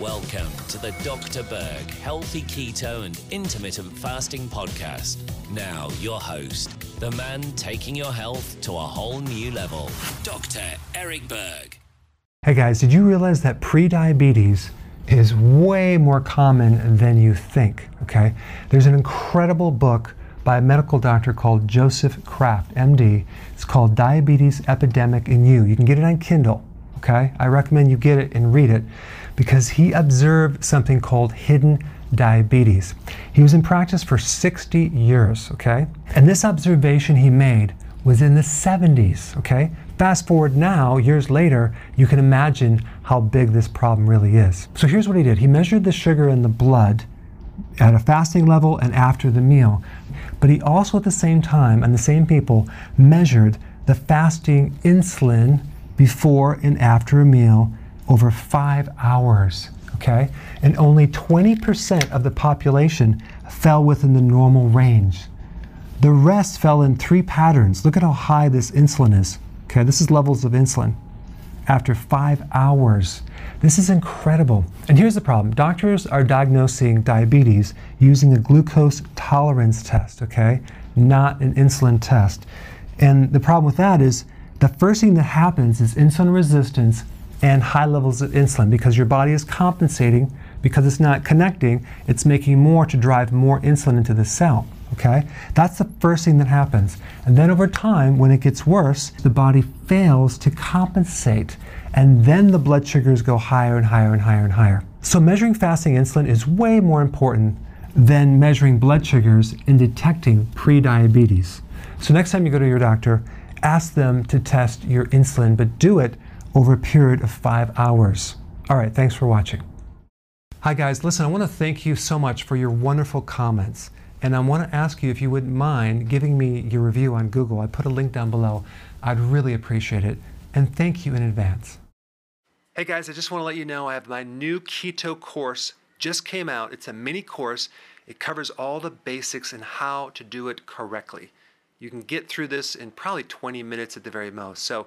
Welcome to the Dr. Berg Healthy Keto and Intermittent Fasting Podcast. Now, your host, the man taking your health to a whole new level, Dr. Eric Berg. Hey guys, did you realize that prediabetes is way more common than you think? Okay, there's an incredible book by a medical doctor called Joseph Kraft, MD. It's called Diabetes Epidemic in You. You can get it on Kindle. Okay, I recommend you get it and read it because he observed something called hidden diabetes. He was in practice for 60 years, okay? And this observation he made was in the 70s, okay? Fast forward now, years later, you can imagine how big this problem really is. So here's what he did he measured the sugar in the blood at a fasting level and after the meal. But he also, at the same time, and the same people, measured the fasting insulin before and after a meal over five hours, okay? And only 20% of the population fell within the normal range. The rest fell in three patterns. Look at how high this insulin is, okay? This is levels of insulin after five hours. This is incredible. And here's the problem doctors are diagnosing diabetes using a glucose tolerance test, okay? Not an insulin test. And the problem with that is the first thing that happens is insulin resistance and high levels of insulin because your body is compensating because it's not connecting, it's making more to drive more insulin into the cell. Okay? That's the first thing that happens. And then over time, when it gets worse, the body fails to compensate. And then the blood sugars go higher and higher and higher and higher. So measuring fasting insulin is way more important than measuring blood sugars in detecting prediabetes. So next time you go to your doctor, ask them to test your insulin, but do it over a period of five hours. All right, thanks for watching. Hi guys, listen, I want to thank you so much for your wonderful comments. And I want to ask you if you wouldn't mind giving me your review on Google. I put a link down below. I'd really appreciate it. And thank you in advance. Hey guys, I just want to let you know I have my new keto course just came out. It's a mini course. It covers all the basics and how to do it correctly. You can get through this in probably 20 minutes at the very most. So